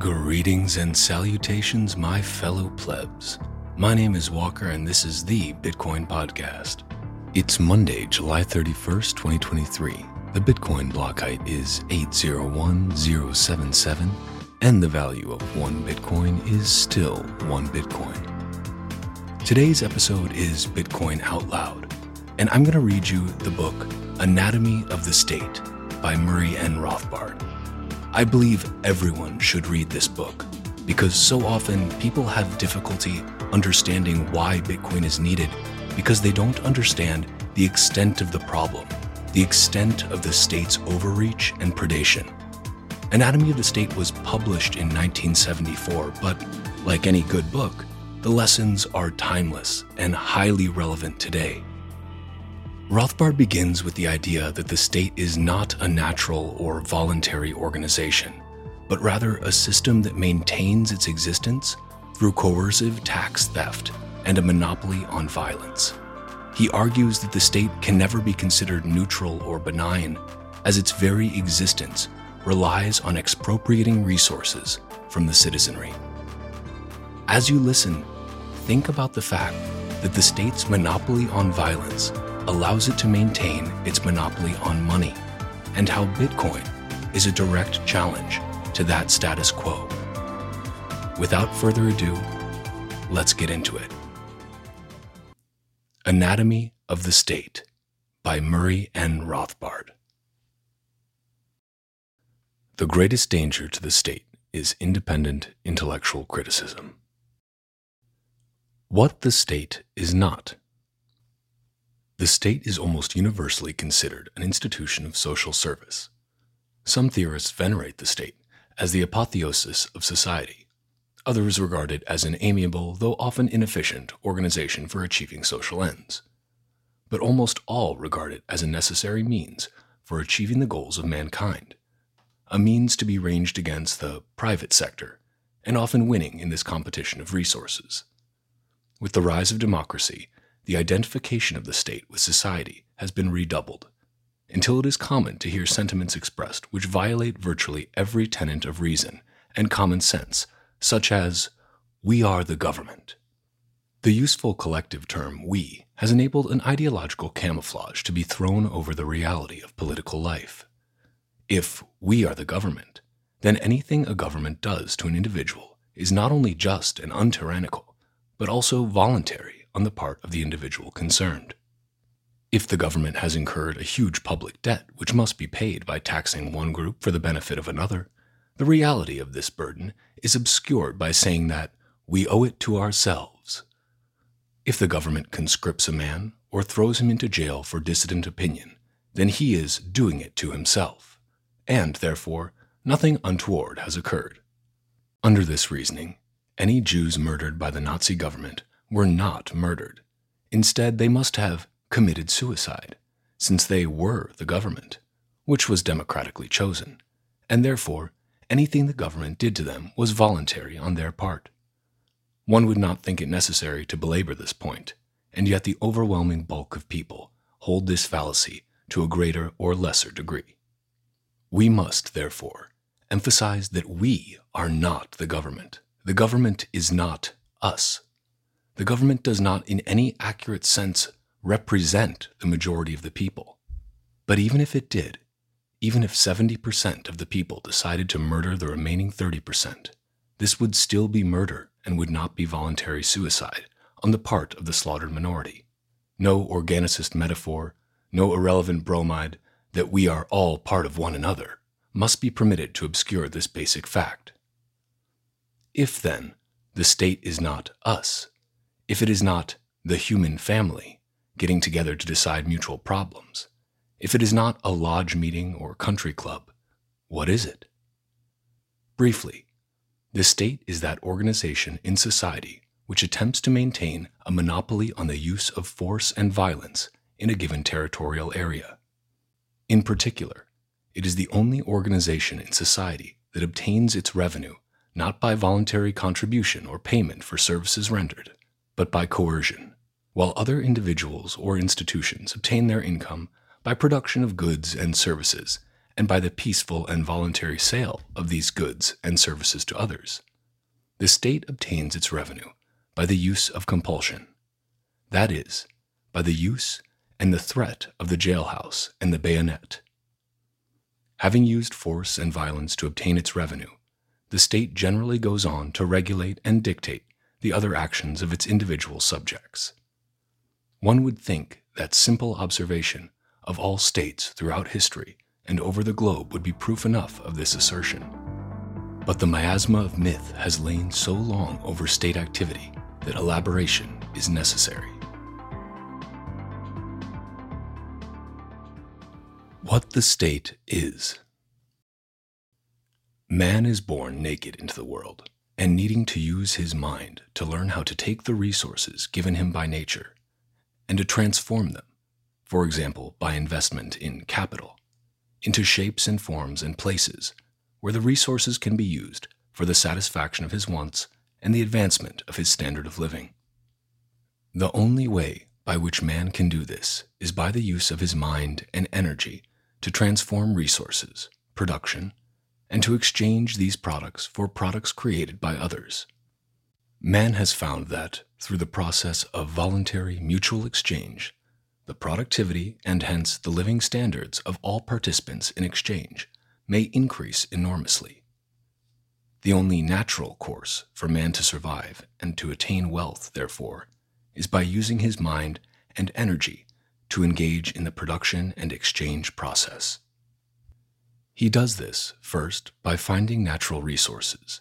Greetings and salutations, my fellow plebs. My name is Walker, and this is the Bitcoin Podcast. It's Monday, July 31st, 2023. The Bitcoin block height is 801077, and the value of one Bitcoin is still one Bitcoin. Today's episode is Bitcoin Out Loud, and I'm going to read you the book Anatomy of the State by Murray N. Rothbard. I believe everyone should read this book because so often people have difficulty understanding why Bitcoin is needed because they don't understand the extent of the problem, the extent of the state's overreach and predation. Anatomy of the State was published in 1974, but like any good book, the lessons are timeless and highly relevant today. Rothbard begins with the idea that the state is not a natural or voluntary organization, but rather a system that maintains its existence through coercive tax theft and a monopoly on violence. He argues that the state can never be considered neutral or benign, as its very existence relies on expropriating resources from the citizenry. As you listen, think about the fact that the state's monopoly on violence allows it to maintain its monopoly on money, and how Bitcoin is a direct challenge to that status quo. Without further ado, let's get into it. Anatomy of the State by Murray N. Rothbard. The greatest danger to the state is independent intellectual criticism. What the state is not. The state is almost universally considered an institution of social service. Some theorists venerate the state as the apotheosis of society. Others regard it as an amiable, though often inefficient, organization for achieving social ends. But almost all regard it as a necessary means for achieving the goals of mankind, a means to be ranged against the private sector, and often winning in this competition of resources. With the rise of democracy, the identification of the state with society has been redoubled, until it is common to hear sentiments expressed which violate virtually every tenet of reason and common sense, such as, We are the government. The useful collective term we has enabled an ideological camouflage to be thrown over the reality of political life. If we are the government, then anything a government does to an individual is not only just and untyrannical, but also voluntary on the part of the individual concerned. If the government has incurred a huge public debt which must be paid by taxing one group for the benefit of another, the reality of this burden is obscured by saying that we owe it to ourselves. If the government conscripts a man or throws him into jail for dissident opinion, then he is doing it to himself, and therefore nothing untoward has occurred. Under this reasoning, any Jews murdered by the Nazi government were not murdered. Instead, they must have committed suicide, since they were the government, which was democratically chosen, and therefore anything the government did to them was voluntary on their part. One would not think it necessary to belabor this point, and yet the overwhelming bulk of people hold this fallacy to a greater or lesser degree. We must, therefore, emphasize that we are not the government. The government is not us. The government does not, in any accurate sense, represent the majority of the people. But even if it did, even if 70% of the people decided to murder the remaining 30%, this would still be murder and would not be voluntary suicide on the part of the slaughtered minority. No organicist metaphor, no irrelevant bromide that we are all part of one another must be permitted to obscure this basic fact. If, then, the state is not us, if it is not the human family getting together to decide mutual problems, if it is not a lodge meeting or country club, what is it? Briefly, the state is that organization in society which attempts to maintain a monopoly on the use of force and violence in a given territorial area. In particular, it is the only organization in society that obtains its revenue not by voluntary contribution or payment for services rendered, but by coercion, while other individuals or institutions obtain their income by production of goods and services and by the peaceful and voluntary sale of these goods and services to others, the state obtains its revenue by the use of compulsion, that is, by the use and the threat of the jailhouse and the bayonet. Having used force and violence to obtain its revenue, the state generally goes on to regulate and dictate the other actions of its individual subjects. One would think that simple observation of all states throughout history and over the globe would be proof enough of this assertion. But the miasma of myth has lain so long over state activity that elaboration is necessary. What the state is. Man is born naked into the world and needing to use his mind to learn how to take the resources given him by nature and to transform them, for example, by investment in capital, into shapes and forms and places where the resources can be used for the satisfaction of his wants and the advancement of his standard of living. The only way by which man can do this is by the use of his mind and energy to transform resources, production, and to exchange these products for products created by others. Man has found that, through the process of voluntary mutual exchange, the productivity and hence the living standards of all participants in exchange may increase enormously. The only natural course for man to survive and to attain wealth, therefore, is by using his mind and energy to engage in the production and exchange process. He does this, first, by finding natural resources,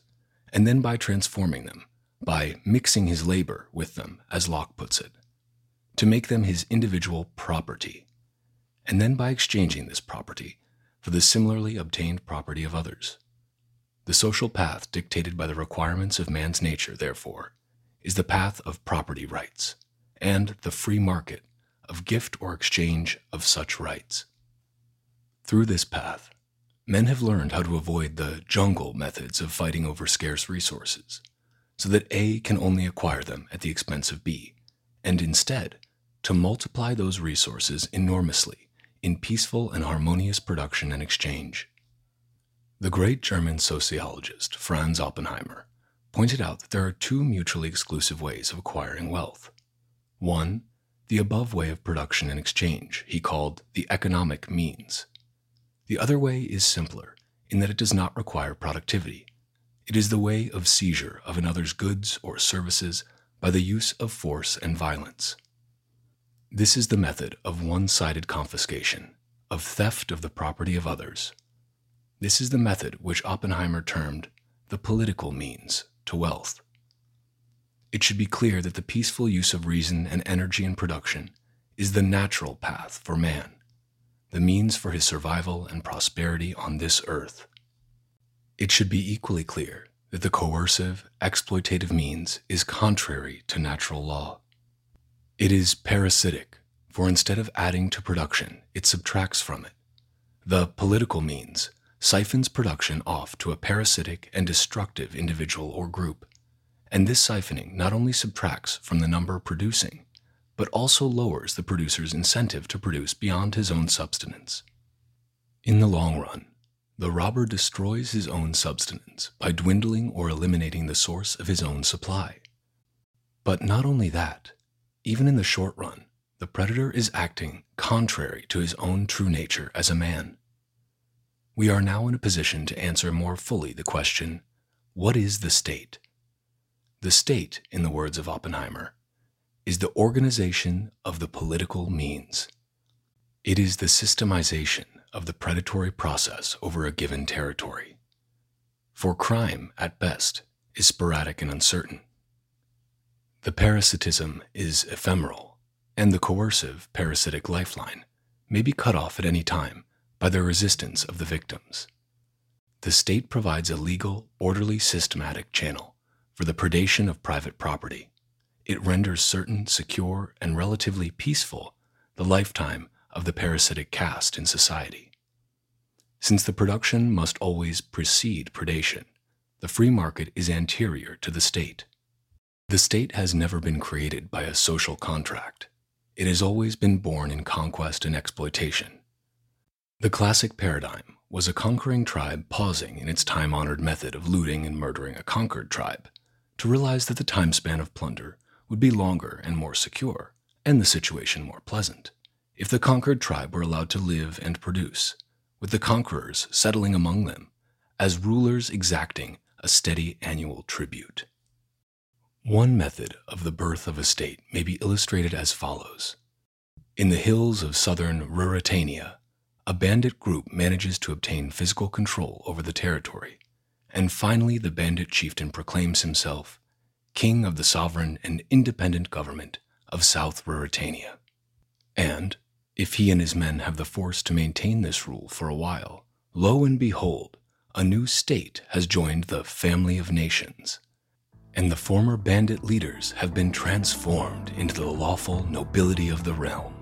and then by transforming them, by mixing his labor with them, as Locke puts it, to make them his individual property, and then by exchanging this property for the similarly obtained property of others. The social path dictated by the requirements of man's nature, therefore, is the path of property rights and the free market of gift or exchange of such rights. Through this path, men have learned how to avoid the jungle methods of fighting over scarce resources, so that A can only acquire them at the expense of B, and instead, to multiply those resources enormously in peaceful and harmonious production and exchange. The great German sociologist Franz Oppenheimer pointed out that there are two mutually exclusive ways of acquiring wealth. One, the above way of production and exchange, he called the economic means. The other way is simpler in that it does not require productivity. It is the way of seizure of another's goods or services by the use of force and violence. This is the method of one sided confiscation, of theft of the property of others. This is the method which Oppenheimer termed the political means to wealth. It should be clear that the peaceful use of reason and energy in production is the natural path for man the means for his survival and prosperity on this earth. It should be equally clear that the coercive, exploitative means is contrary to natural law. It is parasitic, for instead of adding to production, it subtracts from it. The political means siphons production off to a parasitic and destructive individual or group, and this siphoning not only subtracts from the number producing, but also lowers the producer's incentive to produce beyond his own subsistence. In the long run, the robber destroys his own subsistence by dwindling or eliminating the source of his own supply. But not only that, even in the short run, the predator is acting contrary to his own true nature as a man. We are now in a position to answer more fully the question what is the state? The state, in the words of Oppenheimer, is the organization of the political means. It is the systemization of the predatory process over a given territory. For crime, at best, is sporadic and uncertain. The parasitism is ephemeral, and the coercive parasitic lifeline may be cut off at any time by the resistance of the victims. The state provides a legal, orderly, systematic channel for the predation of private property it renders certain, secure, and relatively peaceful the lifetime of the parasitic caste in society. Since the production must always precede predation, the free market is anterior to the state. The state has never been created by a social contract. It has always been born in conquest and exploitation. The classic paradigm was a conquering tribe pausing in its time honored method of looting and murdering a conquered tribe to realize that the time span of plunder would be longer and more secure, and the situation more pleasant, if the conquered tribe were allowed to live and produce, with the conquerors settling among them, as rulers exacting a steady annual tribute. One method of the birth of a state may be illustrated as follows. In the hills of southern Ruritania, a bandit group manages to obtain physical control over the territory, and finally the bandit chieftain proclaims himself king of the sovereign and independent government of South Ruritania. And, if he and his men have the force to maintain this rule for a while, lo and behold, a new state has joined the family of nations, and the former bandit leaders have been transformed into the lawful nobility of the realm.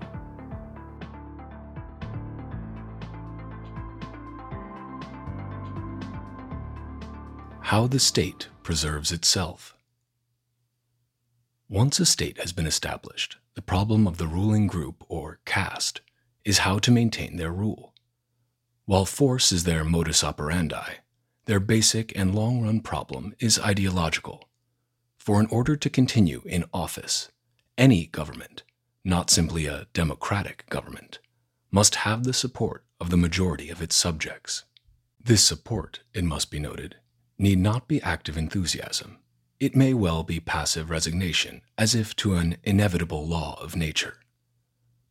How the state preserves itself. Once a state has been established, the problem of the ruling group or caste is how to maintain their rule. While force is their modus operandi, their basic and long run problem is ideological. For in order to continue in office, any government, not simply a democratic government, must have the support of the majority of its subjects. This support, it must be noted, need not be active enthusiasm. It may well be passive resignation, as if to an inevitable law of nature.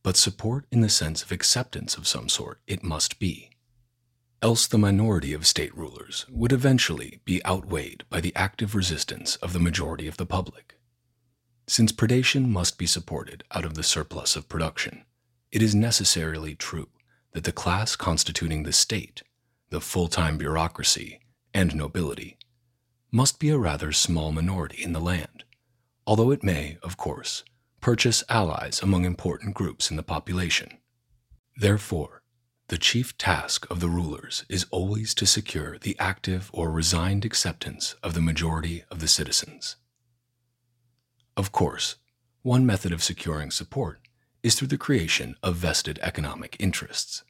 But support in the sense of acceptance of some sort it must be. Else the minority of state rulers would eventually be outweighed by the active resistance of the majority of the public. Since predation must be supported out of the surplus of production, it is necessarily true that the class constituting the state, the full time bureaucracy, and nobility, must be a rather small minority in the land, although it may, of course, purchase allies among important groups in the population. Therefore, the chief task of the rulers is always to secure the active or resigned acceptance of the majority of the citizens. Of course, one method of securing support is through the creation of vested economic interests.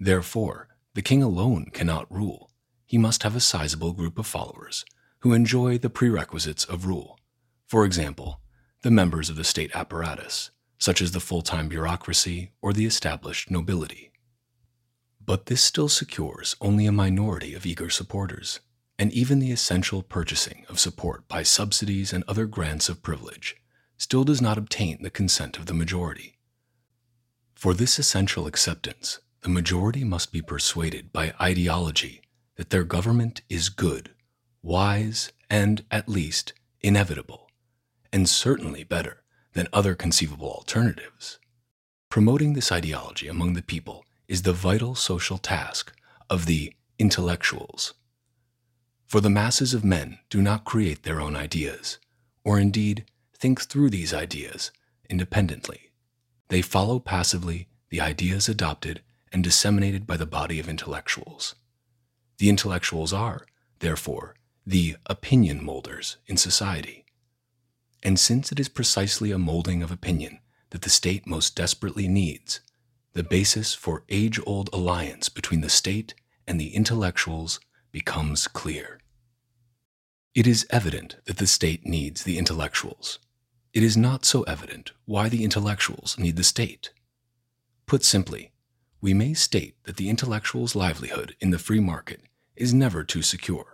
Therefore, the king alone cannot rule he must have a sizable group of followers who enjoy the prerequisites of rule. For example, the members of the state apparatus, such as the full time bureaucracy or the established nobility. But this still secures only a minority of eager supporters, and even the essential purchasing of support by subsidies and other grants of privilege still does not obtain the consent of the majority. For this essential acceptance, the majority must be persuaded by ideology that their government is good, wise, and, at least, inevitable, and certainly better than other conceivable alternatives. Promoting this ideology among the people is the vital social task of the intellectuals. For the masses of men do not create their own ideas, or indeed think through these ideas independently. They follow passively the ideas adopted and disseminated by the body of intellectuals. The intellectuals are, therefore, the opinion molders in society. And since it is precisely a molding of opinion that the state most desperately needs, the basis for age old alliance between the state and the intellectuals becomes clear. It is evident that the state needs the intellectuals. It is not so evident why the intellectuals need the state. Put simply, we may state that the intellectual's livelihood in the free market is never too secure,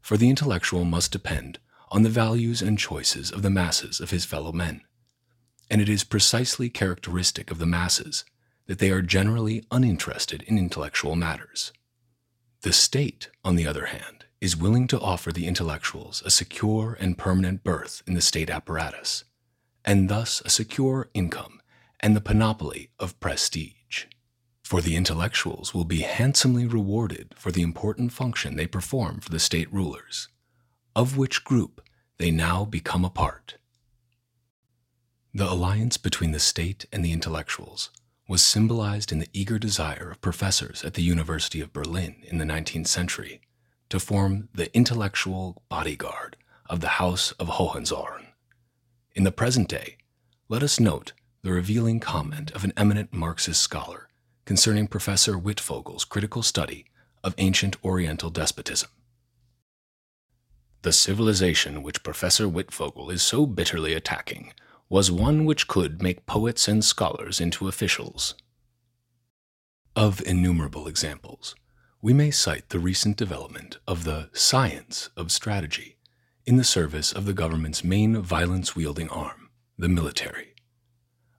for the intellectual must depend on the values and choices of the masses of his fellow men. And it is precisely characteristic of the masses that they are generally uninterested in intellectual matters. The state, on the other hand, is willing to offer the intellectuals a secure and permanent berth in the state apparatus, and thus a secure income and the panoply of prestige for the intellectuals will be handsomely rewarded for the important function they perform for the state rulers, of which group they now become a part. The alliance between the state and the intellectuals was symbolized in the eager desire of professors at the University of Berlin in the 19th century to form the intellectual bodyguard of the House of Hohenzollern. In the present day, let us note the revealing comment of an eminent Marxist scholar concerning Professor Wittfogel's critical study of ancient Oriental despotism. The civilization which Professor Wittfogel is so bitterly attacking was one which could make poets and scholars into officials. Of innumerable examples, we may cite the recent development of the science of strategy in the service of the government's main violence wielding arm, the military.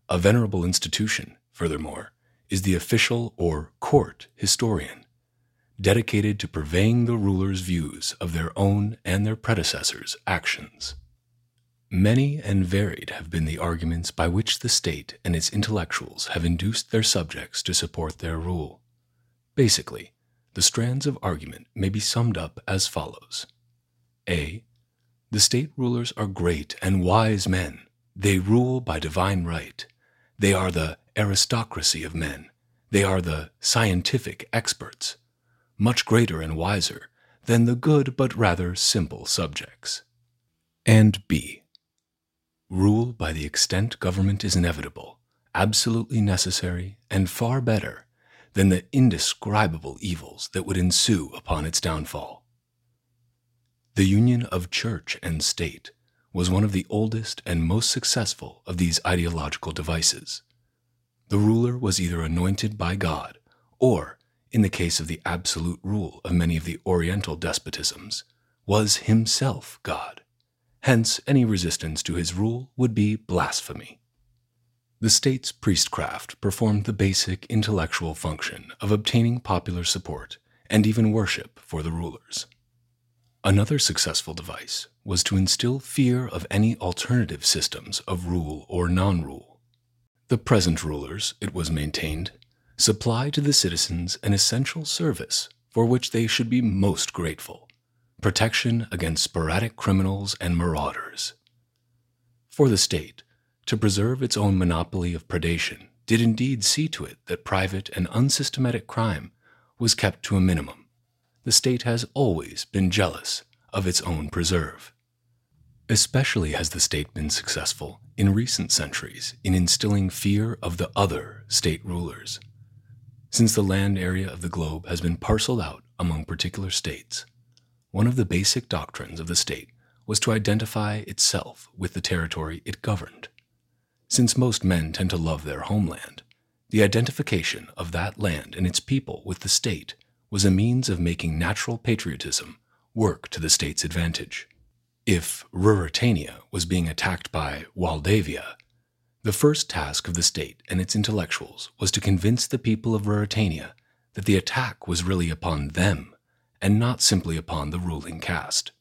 A venerable institution, furthermore, is the official or court historian, dedicated to purveying the ruler's views of their own and their predecessors' actions. Many and varied have been the arguments by which the state and its intellectuals have induced their subjects to support their rule. Basically, the strands of argument may be summed up as follows A. The state rulers are great and wise men. They rule by divine right. They are the aristocracy of men. They are the scientific experts, much greater and wiser than the good but rather simple subjects. And B. Rule by the extent government is inevitable, absolutely necessary, and far better than the indescribable evils that would ensue upon its downfall. The union of church and state was one of the oldest and most successful of these ideological devices. The ruler was either anointed by God, or, in the case of the absolute rule of many of the Oriental despotisms, was himself God. Hence, any resistance to his rule would be blasphemy. The state's priestcraft performed the basic intellectual function of obtaining popular support and even worship for the rulers. Another successful device was to instill fear of any alternative systems of rule or non rule. The present rulers, it was maintained, supply to the citizens an essential service for which they should be most grateful protection against sporadic criminals and marauders. For the state, to preserve its own monopoly of predation, did indeed see to it that private and unsystematic crime was kept to a minimum. The state has always been jealous of its own preserve. Especially has the state been successful in recent centuries in instilling fear of the other state rulers. Since the land area of the globe has been parceled out among particular states, one of the basic doctrines of the state was to identify itself with the territory it governed. Since most men tend to love their homeland, the identification of that land and its people with the state was a means of making natural patriotism work to the state's advantage. If Ruritania was being attacked by Walldavia, the first task of the state and its intellectuals was to convince the people of Ruritania that the attack was really upon them and not simply upon the ruling caste.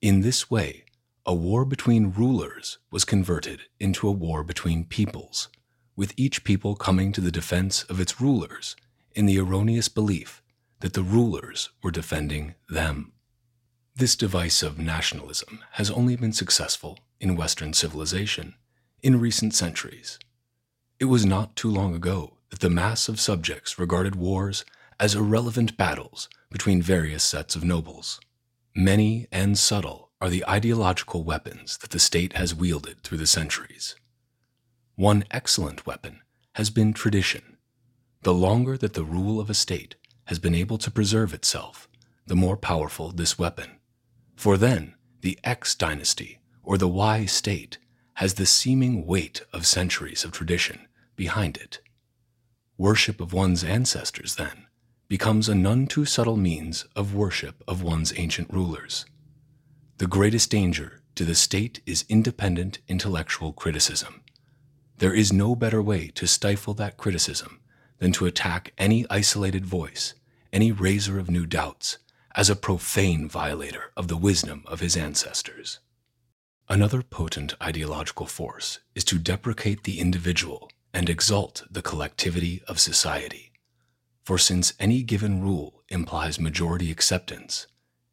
In this way, a war between rulers was converted into a war between peoples, with each people coming to the defense of its rulers in the erroneous belief that the rulers were defending them. This device of nationalism has only been successful in Western civilization in recent centuries. It was not too long ago that the mass of subjects regarded wars as irrelevant battles between various sets of nobles. Many and subtle are the ideological weapons that the state has wielded through the centuries. One excellent weapon has been tradition. The longer that the rule of a state has been able to preserve itself, the more powerful this weapon. For then, the X dynasty, or the Y state, has the seeming weight of centuries of tradition behind it. Worship of one's ancestors, then, becomes a none too subtle means of worship of one's ancient rulers. The greatest danger to the state is independent intellectual criticism. There is no better way to stifle that criticism than to attack any isolated voice, any raiser of new doubts, as a profane violator of the wisdom of his ancestors. Another potent ideological force is to deprecate the individual and exalt the collectivity of society. For since any given rule implies majority acceptance,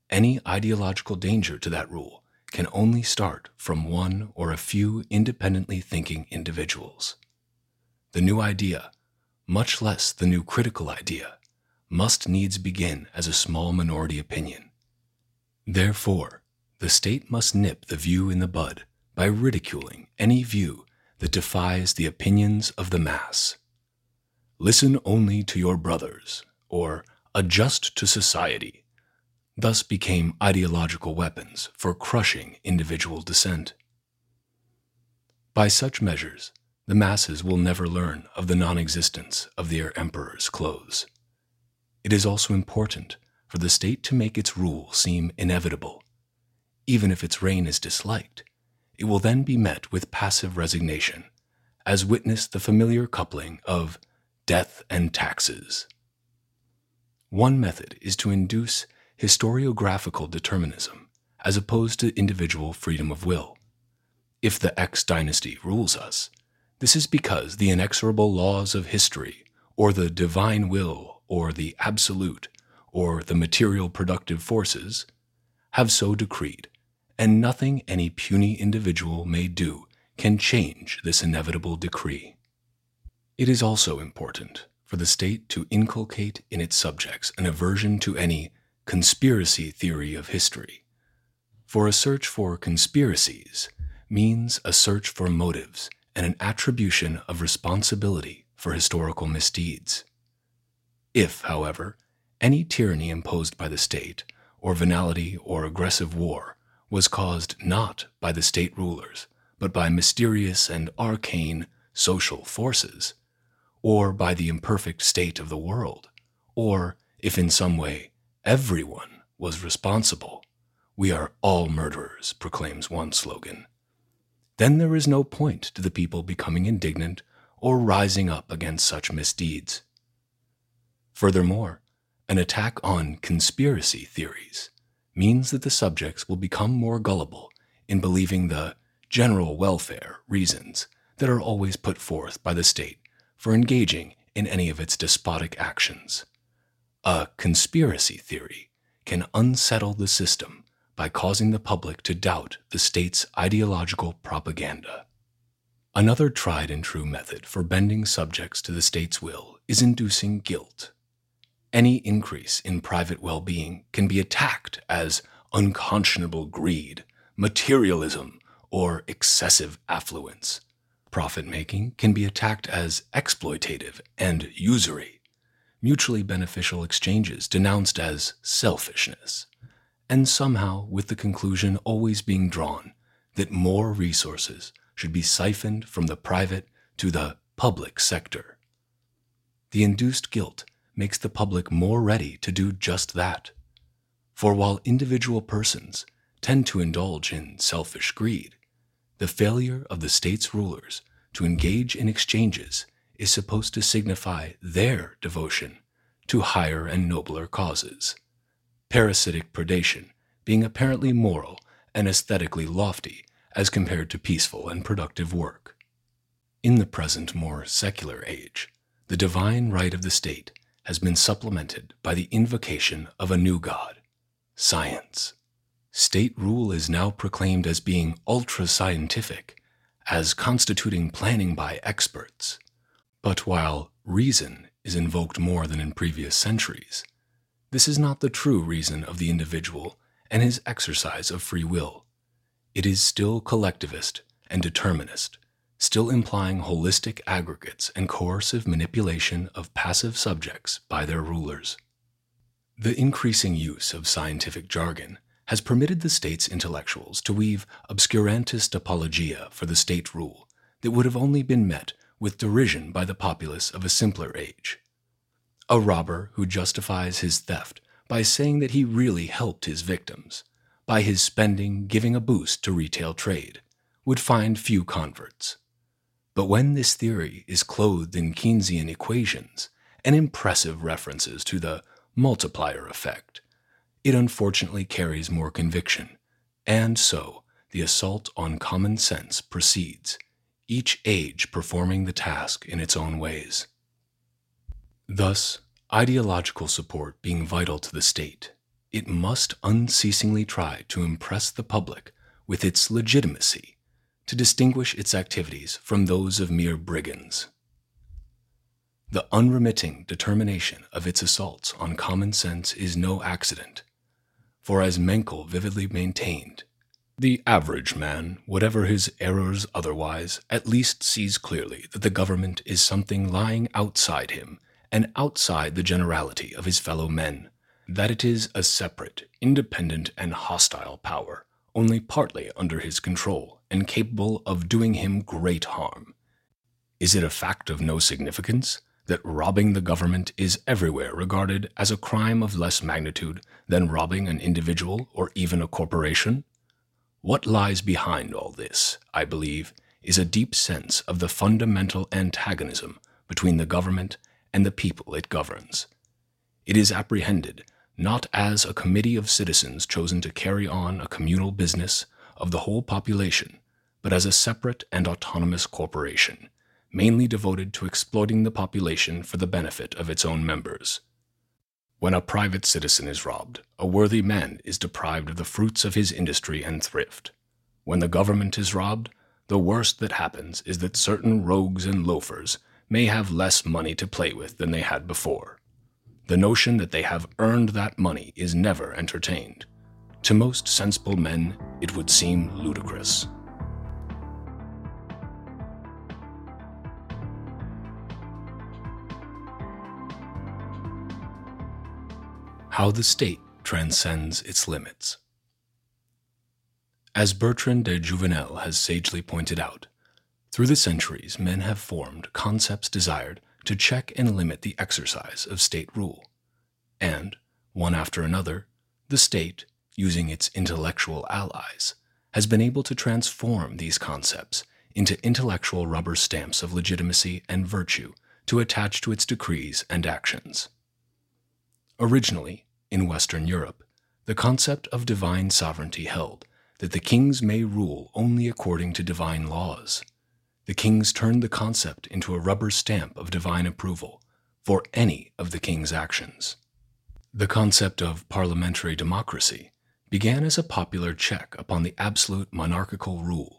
any ideological danger to that rule can only start from one or a few independently thinking individuals. The new idea, much less the new critical idea, must needs begin as a small minority opinion. Therefore, the state must nip the view in the bud by ridiculing any view that defies the opinions of the mass. listen only to your brothers, or adjust to society, thus became ideological weapons for crushing individual dissent. By such measures, the masses will never learn of the non existence of their emperor's clothes. It is also important for the state to make its rule seem inevitable. Even if its reign is disliked, it will then be met with passive resignation, as witness the familiar coupling of death and taxes. One method is to induce historiographical determinism as opposed to individual freedom of will. If the X dynasty rules us, this is because the inexorable laws of history, or the divine will, or the absolute, or the material productive forces, have so decreed, and nothing any puny individual may do can change this inevitable decree. It is also important for the state to inculcate in its subjects an aversion to any conspiracy theory of history. For a search for conspiracies means a search for motives and an attribution of responsibility for historical misdeeds. If, however, any tyranny imposed by the state, or venality or aggressive war, was caused not by the state rulers, but by mysterious and arcane social forces, or by the imperfect state of the world, or if in some way everyone was responsible. We are all murderers, proclaims one slogan. Then there is no point to the people becoming indignant or rising up against such misdeeds. Furthermore, an attack on conspiracy theories means that the subjects will become more gullible in believing the general welfare reasons that are always put forth by the state for engaging in any of its despotic actions. A conspiracy theory can unsettle the system by causing the public to doubt the state's ideological propaganda. Another tried and true method for bending subjects to the state's will is inducing guilt. Any increase in private well being can be attacked as unconscionable greed, materialism, or excessive affluence. Profit making can be attacked as exploitative and usury, mutually beneficial exchanges denounced as selfishness, and somehow with the conclusion always being drawn that more resources should be siphoned from the private to the public sector. The induced guilt makes the public more ready to do just that. For while individual persons tend to indulge in selfish greed, the failure of the state's rulers to engage in exchanges is supposed to signify their devotion to higher and nobler causes. Parasitic predation being apparently moral and aesthetically lofty as compared to peaceful and productive work. In the present more secular age, the divine right of the state has been supplemented by the invocation of a new God, science. State rule is now proclaimed as being ultra scientific, as constituting planning by experts. But while reason is invoked more than in previous centuries, this is not the true reason of the individual and his exercise of free will. It is still collectivist and determinist, still implying holistic aggregates and coercive manipulation of passive subjects by their rulers. The increasing use of scientific jargon has permitted the state's intellectuals to weave obscurantist apologia for the state rule that would have only been met with derision by the populace of a simpler age. A robber who justifies his theft by saying that he really helped his victims, by his spending giving a boost to retail trade, would find few converts. But when this theory is clothed in Keynesian equations and impressive references to the multiplier effect, it unfortunately carries more conviction, and so the assault on common sense proceeds, each age performing the task in its own ways. Thus, ideological support being vital to the state, it must unceasingly try to impress the public with its legitimacy, to distinguish its activities from those of mere brigands. The unremitting determination of its assaults on common sense is no accident, for as Mencken vividly maintained, The average man, whatever his errors otherwise, at least sees clearly that the government is something lying outside him and outside the generality of his fellow men, that it is a separate, independent, and hostile power, only partly under his control and capable of doing him great harm. Is it a fact of no significance that robbing the government is everywhere regarded as a crime of less magnitude than robbing an individual or even a corporation? What lies behind all this, I believe, is a deep sense of the fundamental antagonism between the government and the people it governs. It is apprehended not as a committee of citizens chosen to carry on a communal business of the whole population, but as a separate and autonomous corporation, mainly devoted to exploiting the population for the benefit of its own members. When a private citizen is robbed, a worthy man is deprived of the fruits of his industry and thrift. When the government is robbed, the worst that happens is that certain rogues and loafers may have less money to play with than they had before. The notion that they have earned that money is never entertained. To most sensible men, it would seem ludicrous. How the State Transcends Its Limits. As Bertrand de Jouvenel has sagely pointed out, through the centuries men have formed concepts desired to check and limit the exercise of state rule. And, one after another, the state, using its intellectual allies, has been able to transform these concepts into intellectual rubber stamps of legitimacy and virtue to attach to its decrees and actions. Originally, in Western Europe, the concept of divine sovereignty held that the kings may rule only according to divine laws. The kings turned the concept into a rubber stamp of divine approval for any of the king's actions. The concept of parliamentary democracy began as a popular check upon the absolute monarchical rule.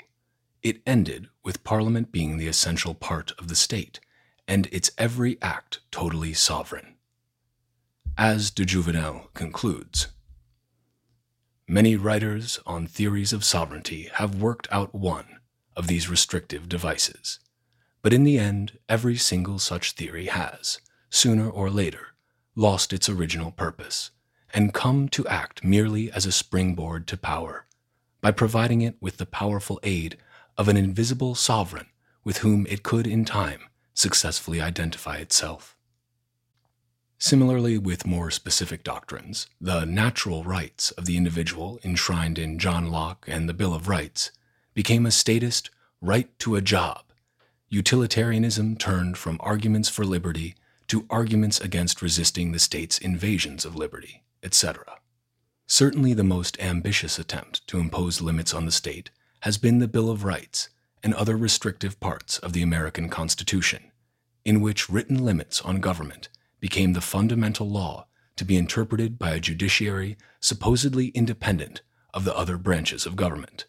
It ended with Parliament being the essential part of the state and its every act totally sovereign as de Jouvenel concludes. Many writers on theories of sovereignty have worked out one of these restrictive devices, but in the end, every single such theory has, sooner or later, lost its original purpose and come to act merely as a springboard to power by providing it with the powerful aid of an invisible sovereign with whom it could in time successfully identify itself. Similarly, with more specific doctrines, the natural rights of the individual enshrined in John Locke and the Bill of Rights became a statist right to a job. Utilitarianism turned from arguments for liberty to arguments against resisting the state's invasions of liberty, etc. Certainly, the most ambitious attempt to impose limits on the state has been the Bill of Rights and other restrictive parts of the American Constitution, in which written limits on government became the fundamental law to be interpreted by a judiciary supposedly independent of the other branches of government.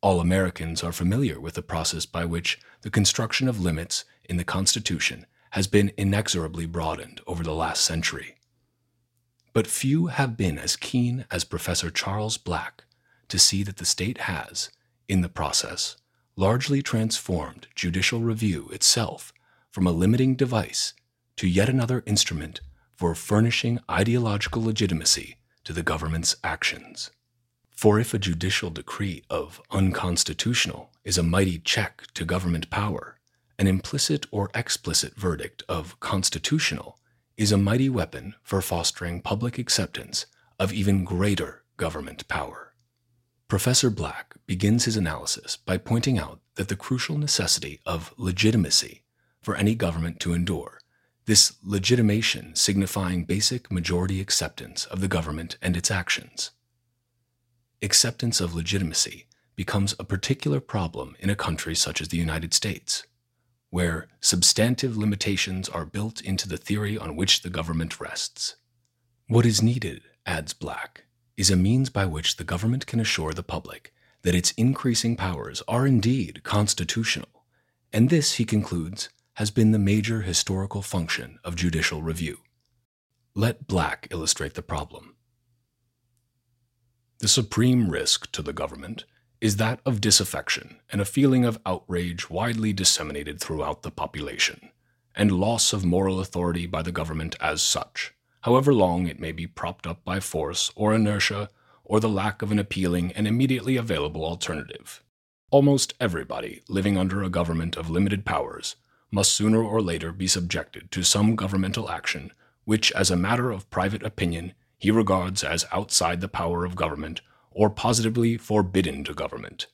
All Americans are familiar with the process by which the construction of limits in the Constitution has been inexorably broadened over the last century. But few have been as keen as Professor Charles Black to see that the state has, in the process, largely transformed judicial review itself from a limiting device to yet another instrument for furnishing ideological legitimacy to the government's actions. For if a judicial decree of unconstitutional is a mighty check to government power, an implicit or explicit verdict of constitutional is a mighty weapon for fostering public acceptance of even greater government power. Professor Black begins his analysis by pointing out that the crucial necessity of legitimacy for any government to endure this legitimation signifying basic majority acceptance of the government and its actions. Acceptance of legitimacy becomes a particular problem in a country such as the United States, where substantive limitations are built into the theory on which the government rests. What is needed, adds Black, is a means by which the government can assure the public that its increasing powers are indeed constitutional, and this, he concludes, has been the major historical function of judicial review. Let Black illustrate the problem. The supreme risk to the government is that of disaffection and a feeling of outrage widely disseminated throughout the population, and loss of moral authority by the government as such, however long it may be propped up by force or inertia or the lack of an appealing and immediately available alternative. Almost everybody living under a government of limited powers must sooner or later be subjected to some governmental action which, as a matter of private opinion, he regards as outside the power of government or positively forbidden to government.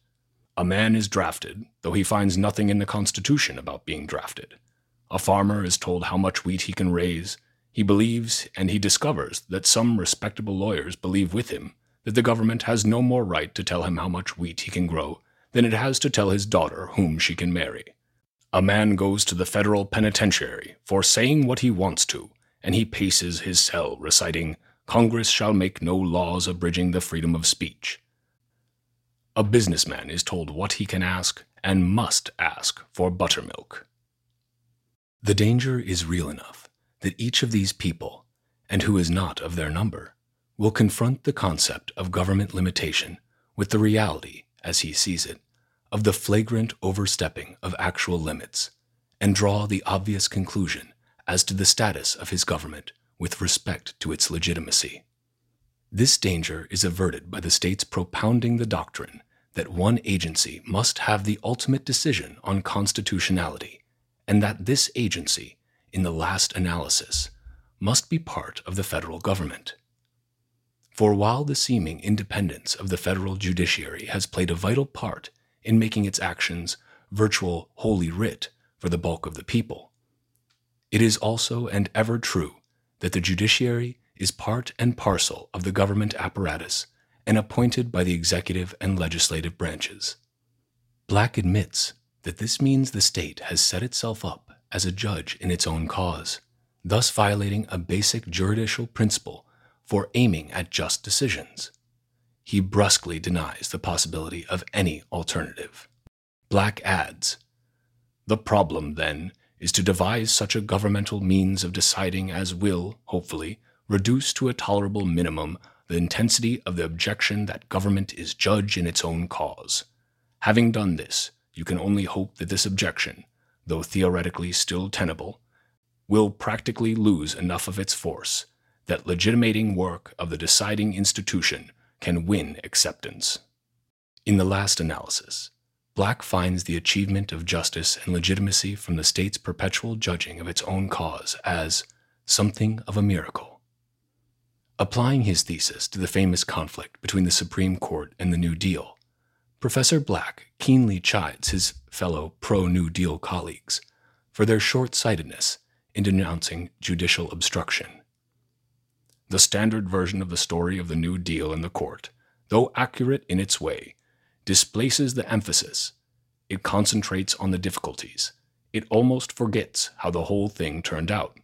A man is drafted, though he finds nothing in the Constitution about being drafted. A farmer is told how much wheat he can raise. He believes, and he discovers that some respectable lawyers believe with him, that the government has no more right to tell him how much wheat he can grow than it has to tell his daughter whom she can marry. A man goes to the federal penitentiary for saying what he wants to, and he paces his cell reciting, Congress shall make no laws abridging the freedom of speech. A businessman is told what he can ask and must ask for buttermilk. The danger is real enough that each of these people, and who is not of their number, will confront the concept of government limitation with the reality, as he sees it, of the flagrant overstepping of actual limits, and draw the obvious conclusion as to the status of his government with respect to its legitimacy. This danger is averted by the states propounding the doctrine that one agency must have the ultimate decision on constitutionality, and that this agency, in the last analysis, must be part of the federal government. For while the seeming independence of the federal judiciary has played a vital part in making its actions virtual holy writ for the bulk of the people, it is also and ever true that the judiciary is part and parcel of the government apparatus and appointed by the executive and legislative branches. Black admits that this means the state has set itself up as a judge in its own cause, thus violating a basic juridical principle for aiming at just decisions. He brusquely denies the possibility of any alternative. Black adds The problem, then, is to devise such a governmental means of deciding as will, hopefully, reduce to a tolerable minimum the intensity of the objection that government is judge in its own cause. Having done this, you can only hope that this objection, though theoretically still tenable, will practically lose enough of its force that legitimating work of the deciding institution can win acceptance. In the last analysis, Black finds the achievement of justice and legitimacy from the state's perpetual judging of its own cause as something of a miracle. Applying his thesis to the famous conflict between the Supreme Court and the New Deal, Professor Black keenly chides his fellow pro New Deal colleagues for their short sightedness in denouncing judicial obstruction. The standard version of the story of the New Deal in the court, though accurate in its way, displaces the emphasis. It concentrates on the difficulties. It almost forgets how the whole thing turned out.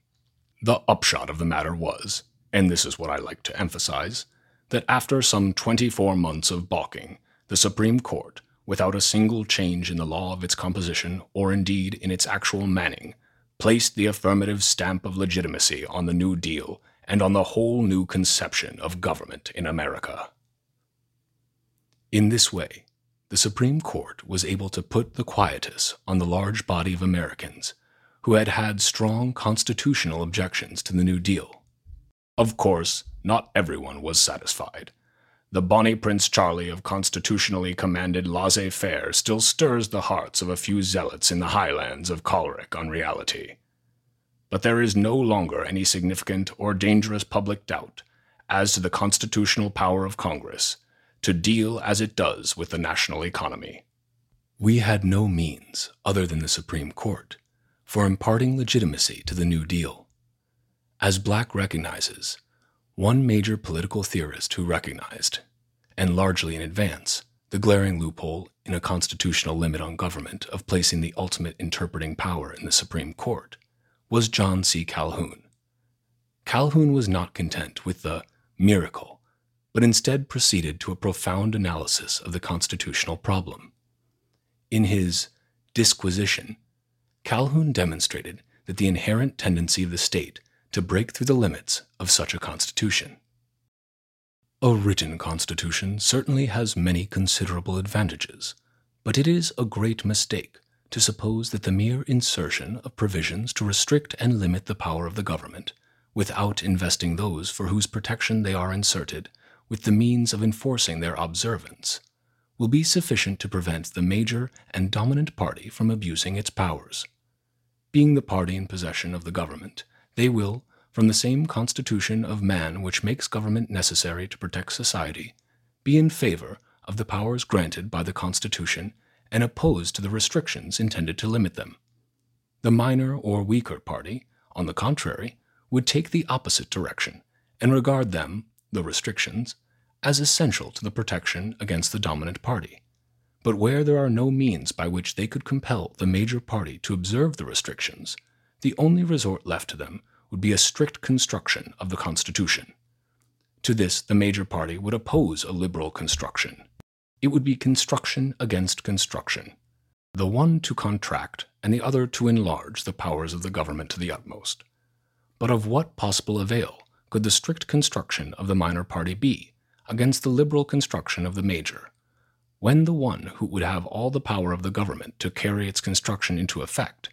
The upshot of the matter was, and this is what I like to emphasize, that after some 24 months of balking, the Supreme Court, without a single change in the law of its composition or indeed in its actual manning, placed the affirmative stamp of legitimacy on the New Deal and on the whole new conception of government in America. In this way, the Supreme Court was able to put the quietus on the large body of Americans who had had strong constitutional objections to the New Deal. Of course, not everyone was satisfied. The bonny Prince Charlie of constitutionally commanded laissez faire still stirs the hearts of a few zealots in the highlands of choleric unreality. But there is no longer any significant or dangerous public doubt as to the constitutional power of Congress to deal as it does with the national economy. We had no means, other than the Supreme Court, for imparting legitimacy to the New Deal. As Black recognizes, one major political theorist who recognized, and largely in advance, the glaring loophole in a constitutional limit on government of placing the ultimate interpreting power in the Supreme Court was John C. Calhoun. Calhoun was not content with the miracle but instead proceeded to a profound analysis of the constitutional problem. In his Disquisition, Calhoun demonstrated that the inherent tendency of the state to break through the limits of such a constitution. A written constitution certainly has many considerable advantages, but it is a great mistake to suppose that the mere insertion of provisions to restrict and limit the power of the government, without investing those for whose protection they are inserted with the means of enforcing their observance, will be sufficient to prevent the major and dominant party from abusing its powers. Being the party in possession of the government, they will, from the same constitution of man which makes government necessary to protect society, be in favor of the powers granted by the Constitution and opposed to the restrictions intended to limit them. The minor or weaker party, on the contrary, would take the opposite direction and regard them, the restrictions, as essential to the protection against the dominant party. But where there are no means by which they could compel the major party to observe the restrictions, the only resort left to them would be a strict construction of the Constitution. To this, the major party would oppose a liberal construction. It would be construction against construction, the one to contract and the other to enlarge the powers of the government to the utmost. But of what possible avail could the strict construction of the minor party be against the liberal construction of the major, when the one who would have all the power of the government to carry its construction into effect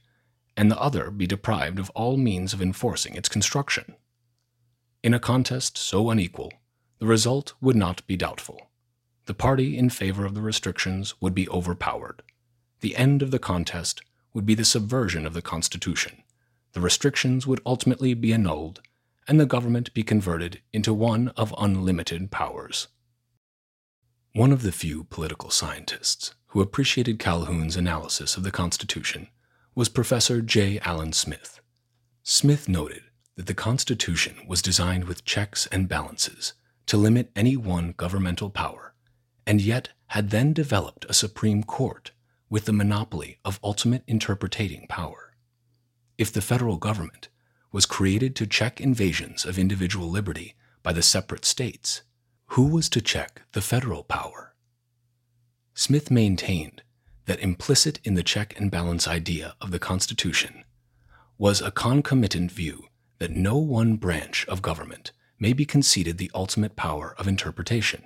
and the other be deprived of all means of enforcing its construction. In a contest so unequal, the result would not be doubtful. The party in favor of the restrictions would be overpowered. The end of the contest would be the subversion of the Constitution. The restrictions would ultimately be annulled, and the government be converted into one of unlimited powers. One of the few political scientists who appreciated Calhoun's analysis of the Constitution was Professor J. Allen Smith. Smith noted that the Constitution was designed with checks and balances to limit any one governmental power, and yet had then developed a Supreme Court with the monopoly of ultimate interpreting power. If the federal government was created to check invasions of individual liberty by the separate states, who was to check the federal power? Smith maintained that implicit in the check and balance idea of the Constitution was a concomitant view that no one branch of government may be conceded the ultimate power of interpretation.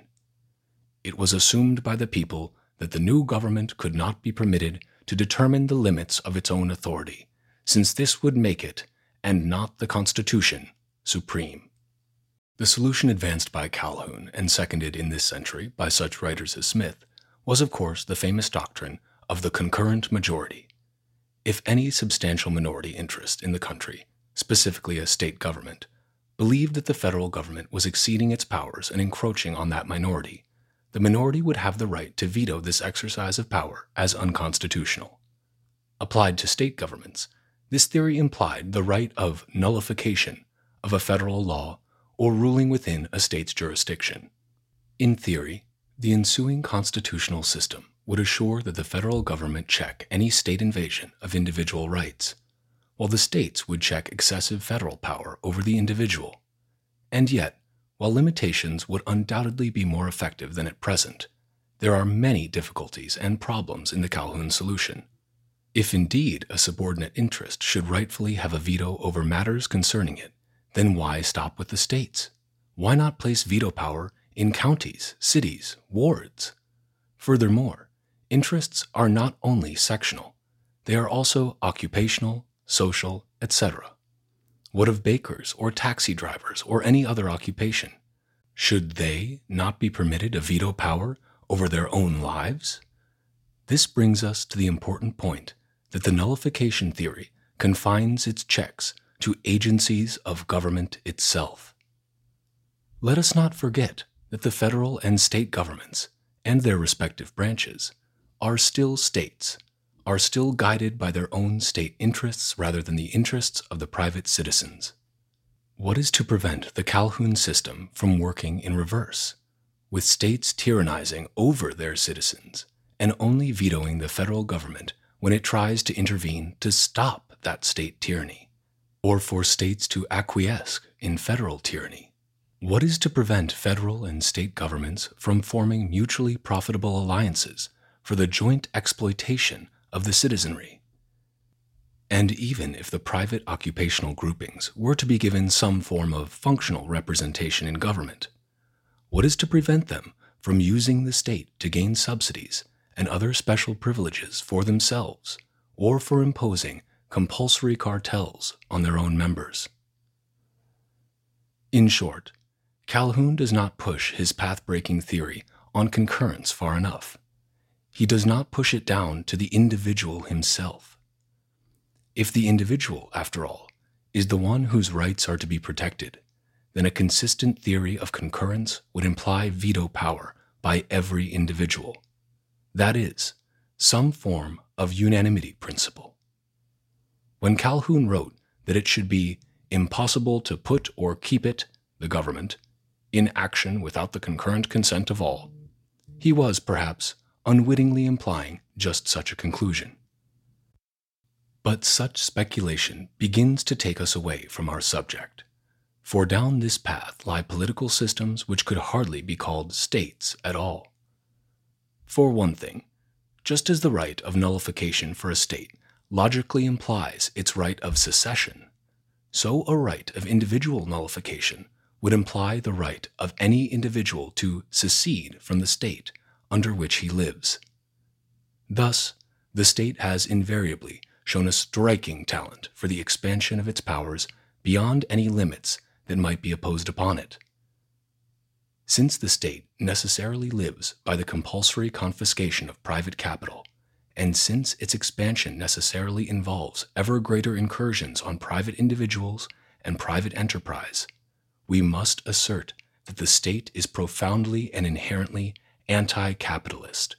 It was assumed by the people that the new government could not be permitted to determine the limits of its own authority, since this would make it, and not the Constitution, supreme. The solution advanced by Calhoun and seconded in this century by such writers as Smith was, of course, the famous doctrine of the concurrent majority. If any substantial minority interest in the country, specifically a state government, believed that the federal government was exceeding its powers and encroaching on that minority, the minority would have the right to veto this exercise of power as unconstitutional. Applied to state governments, this theory implied the right of nullification of a federal law or ruling within a state's jurisdiction. In theory, the ensuing constitutional system would assure that the federal government check any state invasion of individual rights, while the states would check excessive federal power over the individual. And yet, while limitations would undoubtedly be more effective than at present, there are many difficulties and problems in the Calhoun solution. If indeed a subordinate interest should rightfully have a veto over matters concerning it, then why stop with the states? Why not place veto power in counties, cities, wards. Furthermore, interests are not only sectional, they are also occupational, social, etc. What of bakers or taxi drivers or any other occupation? Should they not be permitted a veto power over their own lives? This brings us to the important point that the nullification theory confines its checks to agencies of government itself. Let us not forget that the federal and state governments and their respective branches are still states, are still guided by their own state interests rather than the interests of the private citizens. What is to prevent the Calhoun system from working in reverse, with states tyrannizing over their citizens and only vetoing the federal government when it tries to intervene to stop that state tyranny, or for states to acquiesce in federal tyranny? What is to prevent federal and state governments from forming mutually profitable alliances for the joint exploitation of the citizenry? And even if the private occupational groupings were to be given some form of functional representation in government, what is to prevent them from using the state to gain subsidies and other special privileges for themselves or for imposing compulsory cartels on their own members? In short, Calhoun does not push his path breaking theory on concurrence far enough. He does not push it down to the individual himself. If the individual, after all, is the one whose rights are to be protected, then a consistent theory of concurrence would imply veto power by every individual. That is, some form of unanimity principle. When Calhoun wrote that it should be impossible to put or keep it, the government, in action without the concurrent consent of all, he was, perhaps, unwittingly implying just such a conclusion. But such speculation begins to take us away from our subject, for down this path lie political systems which could hardly be called states at all. For one thing, just as the right of nullification for a state logically implies its right of secession, so a right of individual nullification would imply the right of any individual to secede from the state under which he lives. Thus, the state has invariably shown a striking talent for the expansion of its powers beyond any limits that might be opposed upon it. Since the state necessarily lives by the compulsory confiscation of private capital, and since its expansion necessarily involves ever greater incursions on private individuals and private enterprise, we must assert that the state is profoundly and inherently anti capitalist.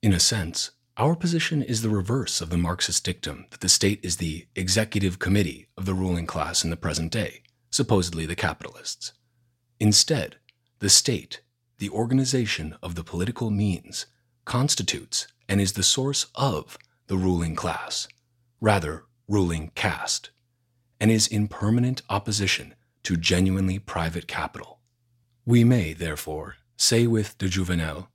In a sense, our position is the reverse of the Marxist dictum that the state is the executive committee of the ruling class in the present day, supposedly the capitalists. Instead, the state, the organization of the political means, constitutes and is the source of the ruling class, rather, ruling caste, and is in permanent opposition to genuinely private capital. We may, therefore, say with de Jouvenel,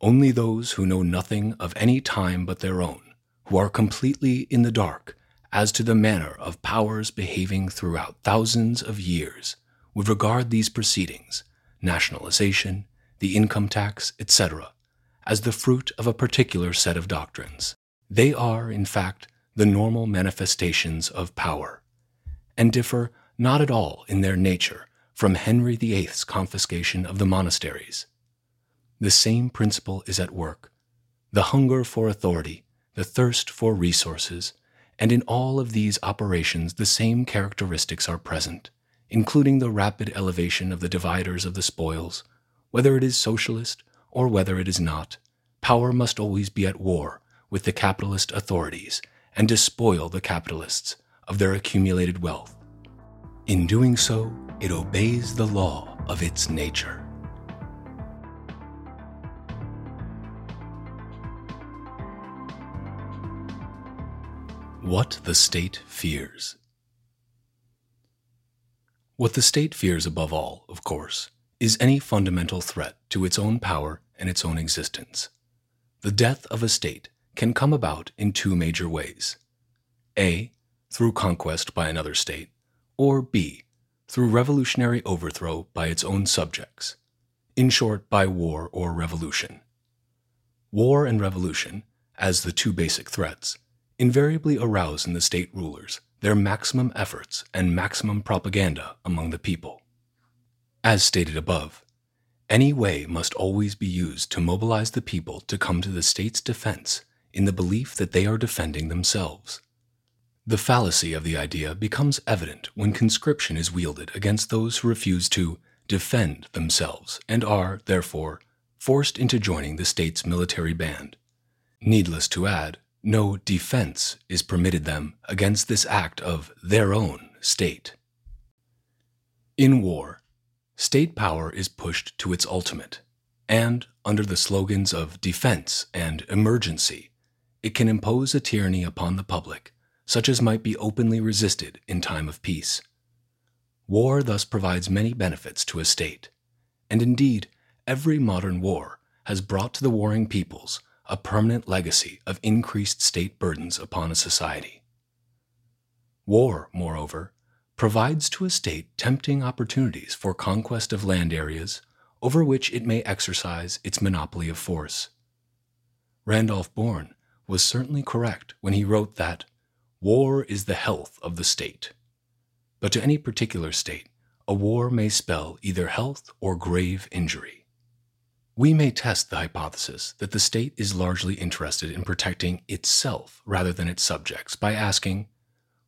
only those who know nothing of any time but their own, who are completely in the dark as to the manner of powers behaving throughout thousands of years, would regard these proceedings, nationalization, the income tax, etc., as the fruit of a particular set of doctrines. They are, in fact, the normal manifestations of power, and differ not at all in their nature from Henry VIII's confiscation of the monasteries. The same principle is at work the hunger for authority, the thirst for resources, and in all of these operations the same characteristics are present, including the rapid elevation of the dividers of the spoils. Whether it is socialist or whether it is not, power must always be at war with the capitalist authorities and despoil the capitalists of their accumulated wealth. In doing so, it obeys the law of its nature. What the State Fears What the state fears above all, of course, is any fundamental threat to its own power and its own existence. The death of a state can come about in two major ways A. Through conquest by another state, or B, through revolutionary overthrow by its own subjects, in short, by war or revolution. War and revolution, as the two basic threats, invariably arouse in the state rulers their maximum efforts and maximum propaganda among the people. As stated above, any way must always be used to mobilize the people to come to the state's defense in the belief that they are defending themselves. The fallacy of the idea becomes evident when conscription is wielded against those who refuse to defend themselves and are, therefore, forced into joining the state's military band. Needless to add, no defense is permitted them against this act of their own state. In war, state power is pushed to its ultimate, and under the slogans of defense and emergency, it can impose a tyranny upon the public such as might be openly resisted in time of peace. War thus provides many benefits to a state, and indeed, every modern war has brought to the warring peoples a permanent legacy of increased state burdens upon a society. War, moreover, provides to a state tempting opportunities for conquest of land areas over which it may exercise its monopoly of force. Randolph Bourne was certainly correct when he wrote that war is the health of the state. But to any particular state, a war may spell either health or grave injury. We may test the hypothesis that the state is largely interested in protecting itself rather than its subjects by asking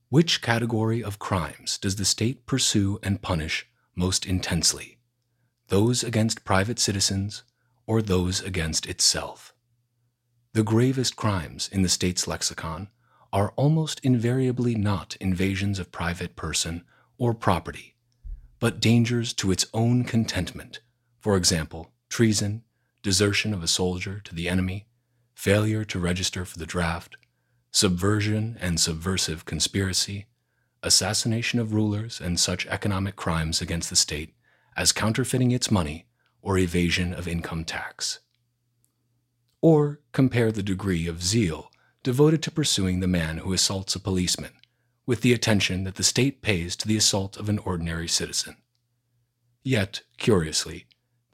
which category of crimes does the state pursue and punish most intensely? Those against private citizens or those against itself? The gravest crimes in the state's lexicon are almost invariably not invasions of private person or property, but dangers to its own contentment, for example, treason, desertion of a soldier to the enemy, failure to register for the draft, subversion and subversive conspiracy, assassination of rulers, and such economic crimes against the state as counterfeiting its money or evasion of income tax. Or compare the degree of zeal devoted to pursuing the man who assaults a policeman with the attention that the state pays to the assault of an ordinary citizen. Yet, curiously,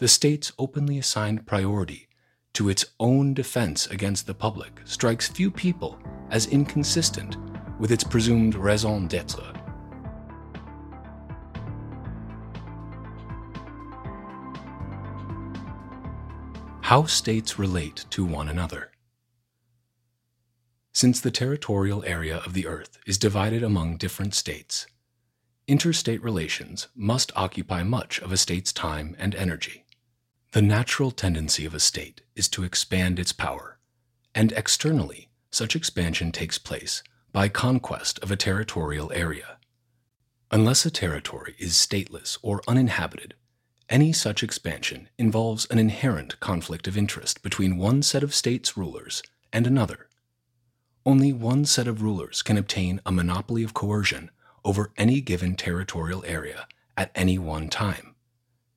the state's openly assigned priority to its own defense against the public strikes few people as inconsistent with its presumed raison d'etre. How states relate to one another. Since the territorial area of the Earth is divided among different states, interstate relations must occupy much of a state's time and energy. The natural tendency of a state is to expand its power, and externally, such expansion takes place by conquest of a territorial area. Unless a territory is stateless or uninhabited, any such expansion involves an inherent conflict of interest between one set of states' rulers and another. Only one set of rulers can obtain a monopoly of coercion over any given territorial area at any one time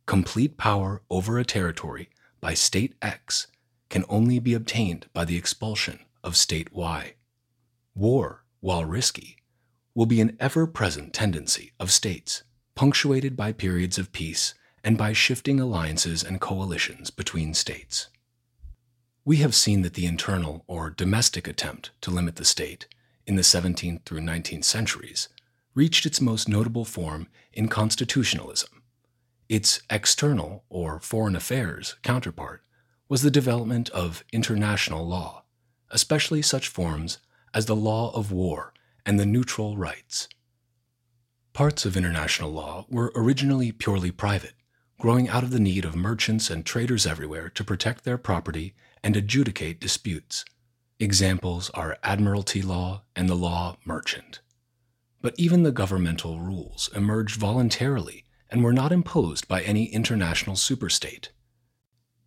complete power over a territory by State X can only be obtained by the expulsion of State Y. War, while risky, will be an ever present tendency of states, punctuated by periods of peace and by shifting alliances and coalitions between states. We have seen that the internal or domestic attempt to limit the state in the 17th through 19th centuries reached its most notable form in constitutionalism its external or foreign affairs counterpart was the development of international law, especially such forms as the law of war and the neutral rights. Parts of international law were originally purely private, growing out of the need of merchants and traders everywhere to protect their property and adjudicate disputes. Examples are admiralty law and the law merchant. But even the governmental rules emerged voluntarily and were not imposed by any international superstate.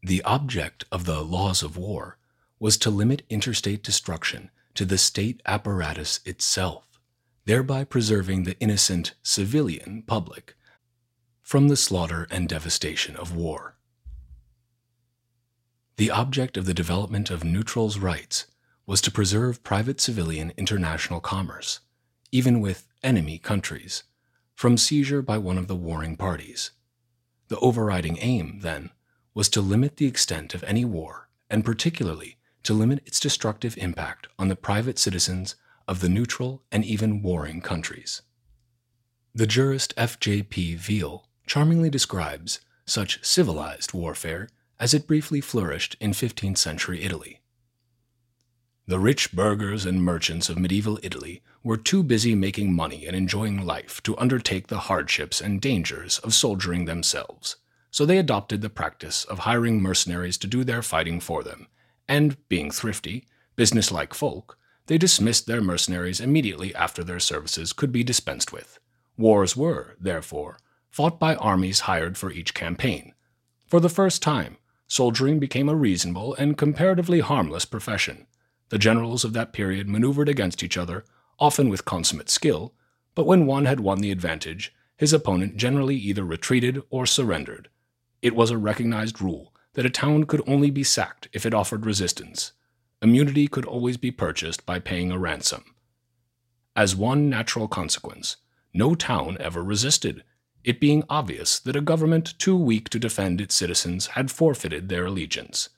The object of the laws of war was to limit interstate destruction to the state apparatus itself, thereby preserving the innocent civilian public from the slaughter and devastation of war. The object of the development of neutrals' rights was to preserve private civilian international commerce, even with enemy countries, from seizure by one of the warring parties. The overriding aim, then, was to limit the extent of any war, and particularly to limit its destructive impact on the private citizens of the neutral and even warring countries. The jurist F.J.P. Veale charmingly describes such civilized warfare as it briefly flourished in 15th century Italy. The rich burghers and merchants of medieval Italy were too busy making money and enjoying life to undertake the hardships and dangers of soldiering themselves, so they adopted the practice of hiring mercenaries to do their fighting for them, and, being thrifty, businesslike folk, they dismissed their mercenaries immediately after their services could be dispensed with. Wars were, therefore, fought by armies hired for each campaign. For the first time, soldiering became a reasonable and comparatively harmless profession the generals of that period maneuvered against each other, often with consummate skill, but when one had won the advantage, his opponent generally either retreated or surrendered. It was a recognized rule that a town could only be sacked if it offered resistance. Immunity could always be purchased by paying a ransom. As one natural consequence, no town ever resisted, it being obvious that a government too weak to defend its citizens had forfeited their allegiance.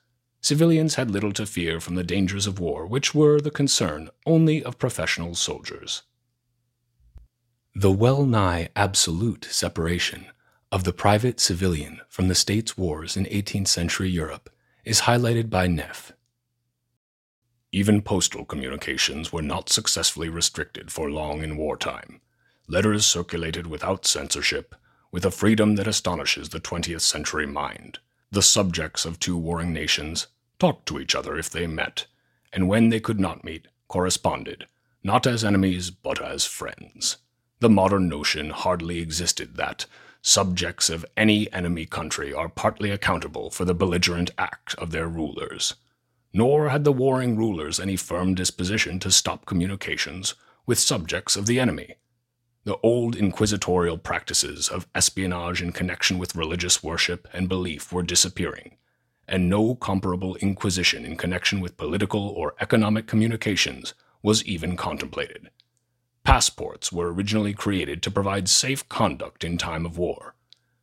Civilians had little to fear from the dangers of war, which were the concern only of professional soldiers. The well nigh absolute separation of the private civilian from the state's wars in 18th century Europe is highlighted by Nef. Even postal communications were not successfully restricted for long in wartime. Letters circulated without censorship, with a freedom that astonishes the 20th century mind. The subjects of two warring nations talked to each other if they met, and when they could not meet, corresponded, not as enemies, but as friends. The modern notion hardly existed that subjects of any enemy country are partly accountable for the belligerent act of their rulers. Nor had the warring rulers any firm disposition to stop communications with subjects of the enemy. The old inquisitorial practices of espionage in connection with religious worship and belief were disappearing, and no comparable inquisition in connection with political or economic communications was even contemplated. Passports were originally created to provide safe conduct in time of war.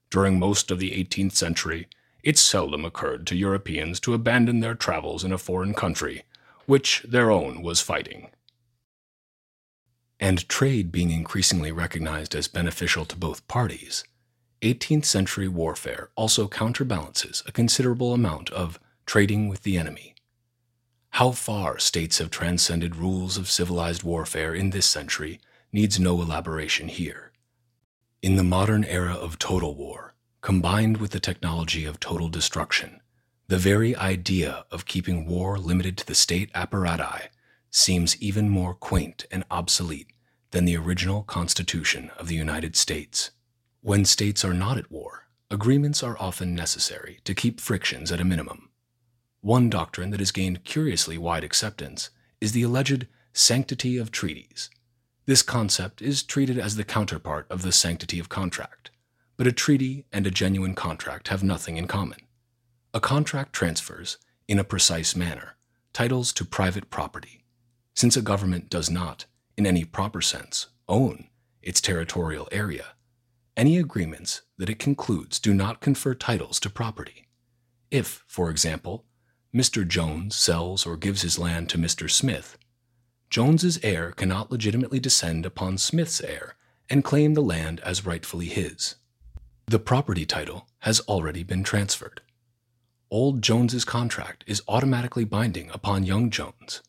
During most of the 18th century, it seldom occurred to Europeans to abandon their travels in a foreign country, which their own was fighting. And trade being increasingly recognized as beneficial to both parties, 18th century warfare also counterbalances a considerable amount of trading with the enemy. How far states have transcended rules of civilized warfare in this century needs no elaboration here. In the modern era of total war, combined with the technology of total destruction, the very idea of keeping war limited to the state apparati seems even more quaint and obsolete than the original Constitution of the United States. When states are not at war, agreements are often necessary to keep frictions at a minimum. One doctrine that has gained curiously wide acceptance is the alleged sanctity of treaties. This concept is treated as the counterpart of the sanctity of contract, but a treaty and a genuine contract have nothing in common. A contract transfers, in a precise manner, titles to private property. Since a government does not, in any proper sense, own its territorial area, any agreements that it concludes do not confer titles to property. If, for example, Mr. Jones sells or gives his land to Mr. Smith, Jones's heir cannot legitimately descend upon Smith's heir and claim the land as rightfully his. The property title has already been transferred. Old Jones's contract is automatically binding upon young Jones.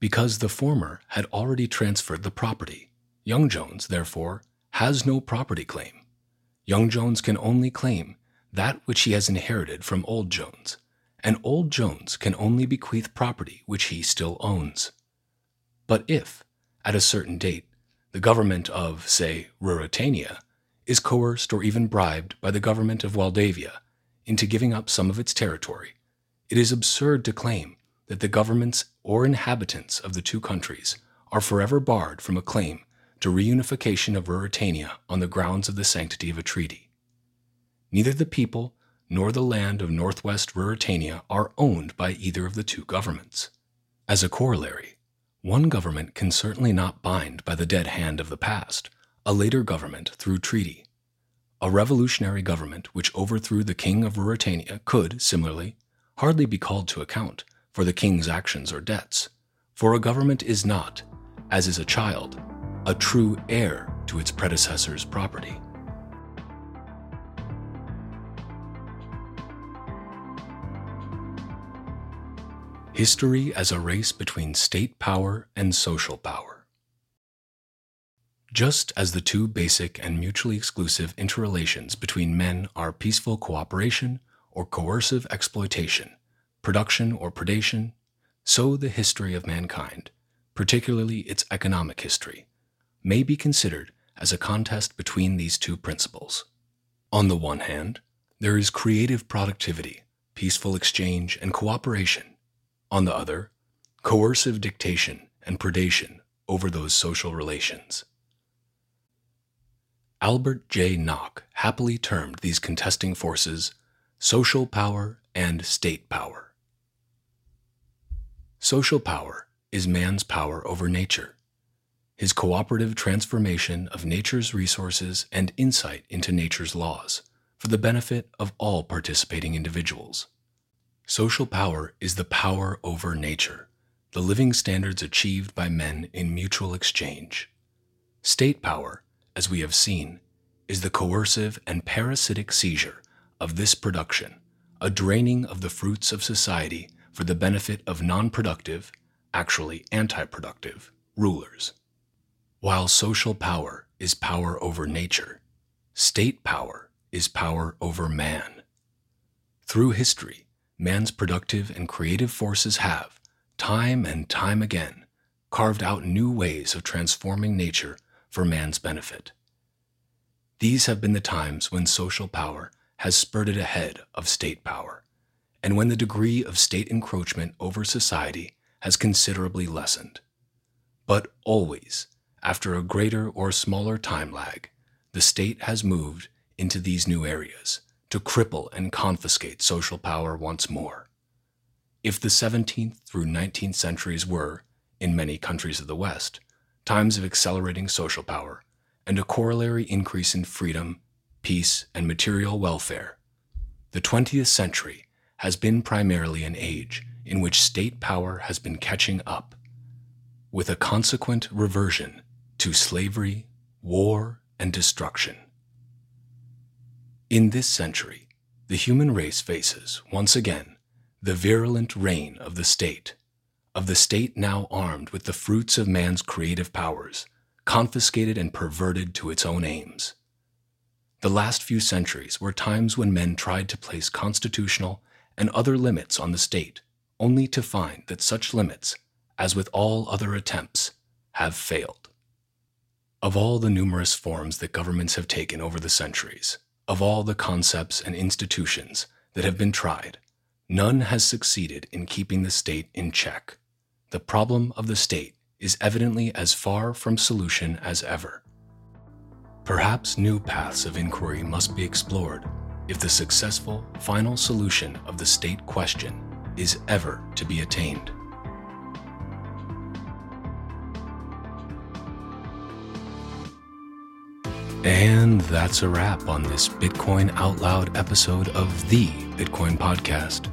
Because the former had already transferred the property, young Jones, therefore, has no property claim. Young Jones can only claim that which he has inherited from Old Jones, and Old Jones can only bequeath property which he still owns. But if, at a certain date, the government of, say, Ruritania is coerced or even bribed by the government of Walldavia into giving up some of its territory, it is absurd to claim that the governments or inhabitants of the two countries are forever barred from a claim to reunification of Ruritania on the grounds of the sanctity of a treaty. Neither the people nor the land of northwest Ruritania are owned by either of the two governments. As a corollary, one government can certainly not bind by the dead hand of the past a later government through treaty. A revolutionary government which overthrew the king of Ruritania could, similarly, hardly be called to account for the king's actions or debts, for a government is not, as is a child, a true heir to its predecessor's property. History as a race between state power and social power. Just as the two basic and mutually exclusive interrelations between men are peaceful cooperation or coercive exploitation, production or predation, so the history of mankind, particularly its economic history, may be considered as a contest between these two principles. On the one hand, there is creative productivity, peaceful exchange, and cooperation. On the other, coercive dictation and predation over those social relations. Albert J. Nock happily termed these contesting forces social power and state power. Social power is man's power over nature his cooperative transformation of nature's resources and insight into nature's laws for the benefit of all participating individuals. Social power is the power over nature, the living standards achieved by men in mutual exchange. State power, as we have seen, is the coercive and parasitic seizure of this production, a draining of the fruits of society for the benefit of non productive, actually anti productive, rulers. While social power is power over nature, state power is power over man. Through history, man's productive and creative forces have, time and time again, carved out new ways of transforming nature for man's benefit. These have been the times when social power has spurted ahead of state power, and when the degree of state encroachment over society has considerably lessened. But always, after a greater or smaller time lag, the state has moved into these new areas to cripple and confiscate social power once more. If the 17th through 19th centuries were, in many countries of the West, times of accelerating social power and a corollary increase in freedom, peace, and material welfare, the 20th century has been primarily an age in which state power has been catching up, with a consequent reversion to slavery, war, and destruction. In this century, the human race faces, once again, the virulent reign of the state, of the state now armed with the fruits of man's creative powers, confiscated and perverted to its own aims. The last few centuries were times when men tried to place constitutional and other limits on the state, only to find that such limits, as with all other attempts, have failed. Of all the numerous forms that governments have taken over the centuries, of all the concepts and institutions that have been tried, none has succeeded in keeping the state in check. The problem of the state is evidently as far from solution as ever. Perhaps new paths of inquiry must be explored if the successful final solution of the state question is ever to be attained. And that's a wrap on this Bitcoin Out Loud episode of the Bitcoin Podcast.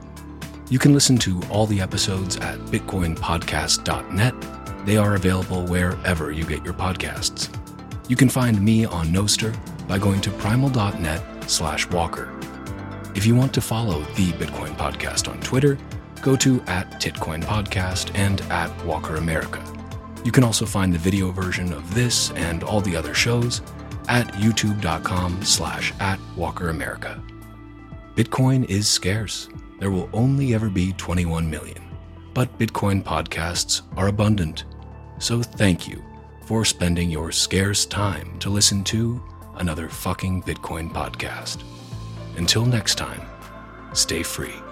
You can listen to all the episodes at bitcoinpodcast.net. They are available wherever you get your podcasts. You can find me on Nostr by going to primal.net slash walker. If you want to follow the Bitcoin Podcast on Twitter, go to at Titcoin Podcast and at Walker America. You can also find the video version of this and all the other shows at youtube.com slash at Walker America. Bitcoin is scarce. There will only ever be 21 million. But Bitcoin podcasts are abundant. So thank you for spending your scarce time to listen to another fucking Bitcoin podcast. Until next time, stay free.